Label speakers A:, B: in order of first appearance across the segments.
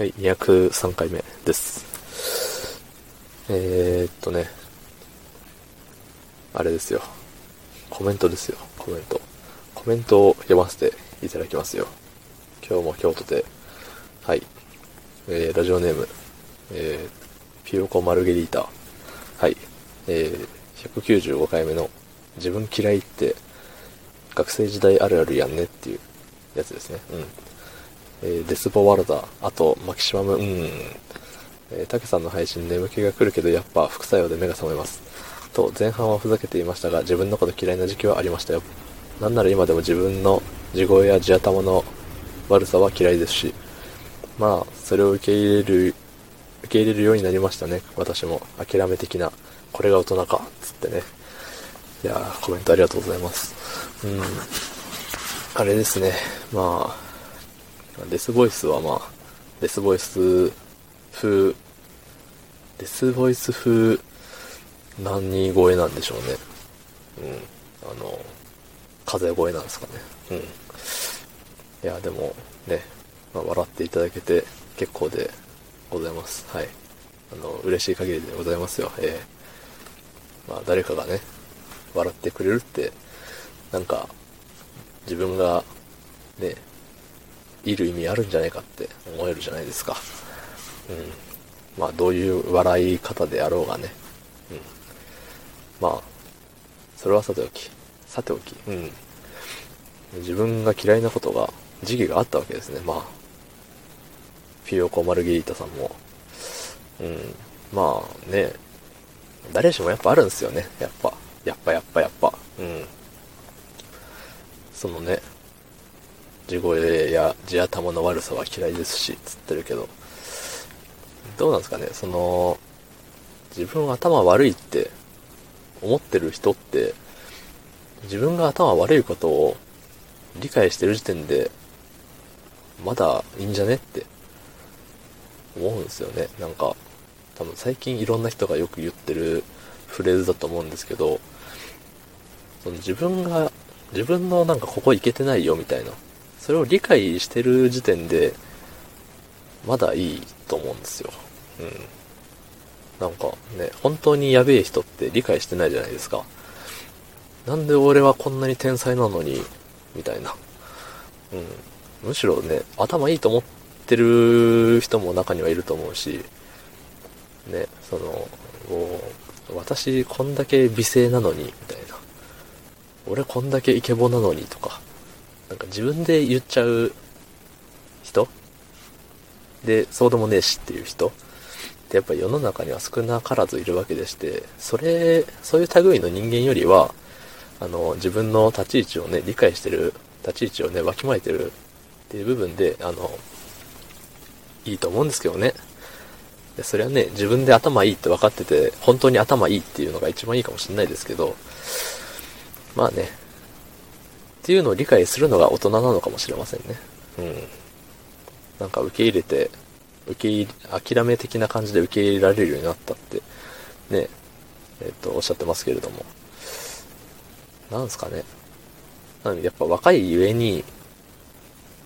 A: はい、203回目です。えー、っとね、あれですよ。コメントですよ、コメント。コメントを読ませていただきますよ。今日も京都で、はい、えー、ラジオネーム、えー、ピオコマルゲリータ、はい、えー、195回目の自分嫌いって学生時代あるあるやんねっていうやつですね。うん。えーデスボワルダー、あと、マキシマム、うん。えー、タケさんの配信眠気が来るけど、やっぱ副作用で目が覚めます。と、前半はふざけていましたが、自分のこと嫌いな時期はありましたよ。なんなら今でも自分の地声や地頭の悪さは嫌いですし、まあ、それを受け入れる、受け入れるようになりましたね。私も。諦め的な、これが大人か、つってね。いやー、コメントありがとうございます。うん。あれですね。まあ、デスボイスはまあ、デスボイス風、デスボイス風、何声なんでしょうね。うん。あの、風声なんですかね。うん。いや、でも、ね、まあ、笑っていただけて結構でございます。はい。あの、嬉しい限りでございますよ。ええまあ、誰かがね、笑ってくれるって、なんか、自分が、ね、いる意味あるんじゃないかって思えるじゃないですか。うん。まあ、どういう笑い方であろうがね。うん。まあ、それはさておき。さておき。うん。自分が嫌いなことが、時期があったわけですね。まあ、ピヨコ・マルゲリータさんも。うん。まあね、誰しもやっぱあるんですよね。やっぱ。やっぱやっぱやっぱ。うん。そのね、地声や地頭の悪さは嫌いですし、つってるけど、どうなんですかね、その、自分頭悪いって思ってる人って、自分が頭悪いことを理解してる時点で、まだいい。んじゃねって思うんですよね。なんか、多分最近い。ろんな人がよく言ってるフレーズだと思うんですけど、その自分が、自分のなんかここいけてないよみたいな、それを理解してる時点で、まだいいと思うんですよ。うん。なんかね、本当にやべえ人って理解してないじゃないですか。なんで俺はこんなに天才なのに、みたいな。うん。むしろね、頭いいと思ってる人も中にはいると思うし、ね、その、私こんだけ美声なのに、みたいな。俺こんだけイケボなのにとか、なんか自分で言っちゃう人？で、そうでもねえしっていう人？ってやっぱ世の中には少なからずいるわけでして、それ、そういう類の人間よりは、あの、自分の立ち位置をね、理解してる、立ち位置をね、わきまえてるっていう部分で、あの、いいと思うんですけどね。それはね、自分で頭いいって分かってて、本当に頭いいっていうのが一番いいかもしれないですけど、まあね、っていうのを理解するのが大人なのかもしれませんね。うん。なんか受け入れて、受け入れ、諦め的な感じで受け入れられるようになったって、ね、えっ、と、おっしゃってますけれども。なんすかね。なのでやっぱ若いゆえに、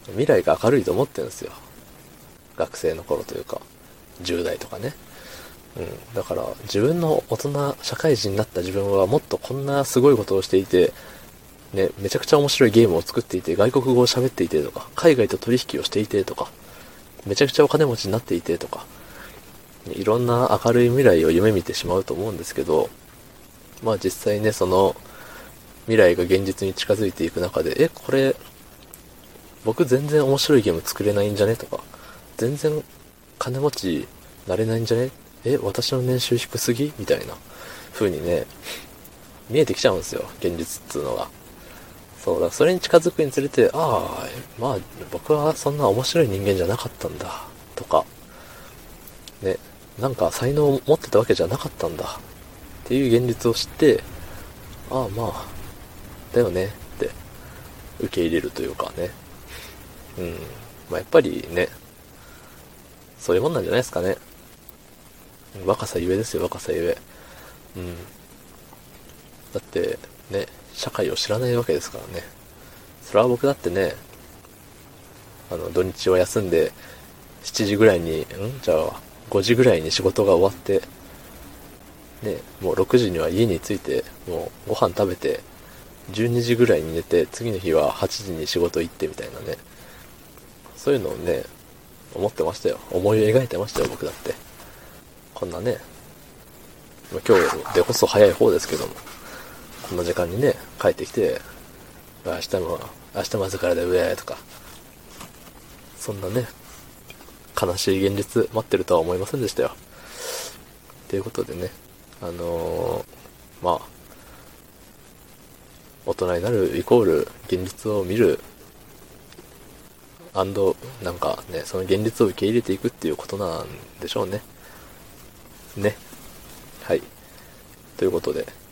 A: 未来が明るいと思ってるんですよ。学生の頃というか、10代とかね。うん。だから、自分の大人、社会人になった自分はもっとこんなすごいことをしていて、ね、めちゃくちゃ面白いゲームを作っていて、外国語を喋っていてとか、海外と取引をしていてとか、めちゃくちゃお金持ちになっていてとか、いろんな明るい未来を夢見てしまうと思うんですけど、まあ実際ね、その、未来が現実に近づいていく中で、え、これ、僕全然面白いゲーム作れないんじゃねとか、全然金持ちなれないんじゃね？え、私の年収低すぎ？みたいな風にね、見えてきちゃうんですよ、現実っつうのが。そうだ、それに近づくにつれて、ああ、まあ、僕はそんな面白い人間じゃなかったんだ、とか、ね、なんか才能を持ってたわけじゃなかったんだ、っていう現実を知って、ああ、まあ、だよね、って、受け入れるというかね。うん。まあ、やっぱりね、そういうもんなんじゃないですかね。若さゆえですよ、若さゆえ。うん。だって、会を知らないわけですからね。それは僕だってね、あの、土日を休んで、7時ぐらいに、ん？じゃあ、5時ぐらいに仕事が終わって、ね、もう6時には家に着いて、もうご飯食べて、12時ぐらいに寝て、次の日は8時に仕事行ってみたいなね。そういうのをね、思ってましたよ。思い描いてましたよ、僕だって。こんなね、今日でこそ早い方ですけども、こんな時間にね、帰ってきて、明日も、明日まずからで上とか、そんなね、悲しい現実待ってるとは思いませんでしたよ。ということでね、あのー、まあ、大人になるイコール現実を見る、アンド、なんかね、その現実を受け入れていくっていうことなんでしょうね。ね。はい。ということで、